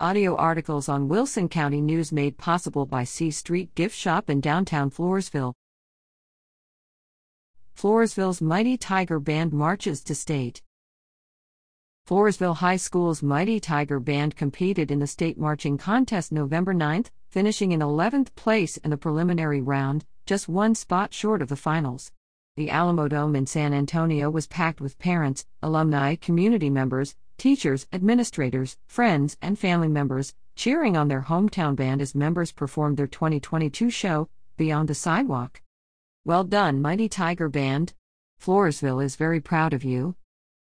Audio articles on Wilson County News made possible by C Street Gift Shop in downtown Floresville. Floresville's Mighty Tiger Band marches to state. Floresville High School's Mighty Tiger Band competed in the state marching contest November 9th, finishing in 11th place in the preliminary round, just one spot short of the finals. The Alamodome in San Antonio was packed with parents, alumni, community members, teachers, administrators, friends, and family members, cheering on their hometown band as members performed their 2022 show, Beyond the Sidewalk. Well done, Mighty Tiger Band. Floresville is very proud of you.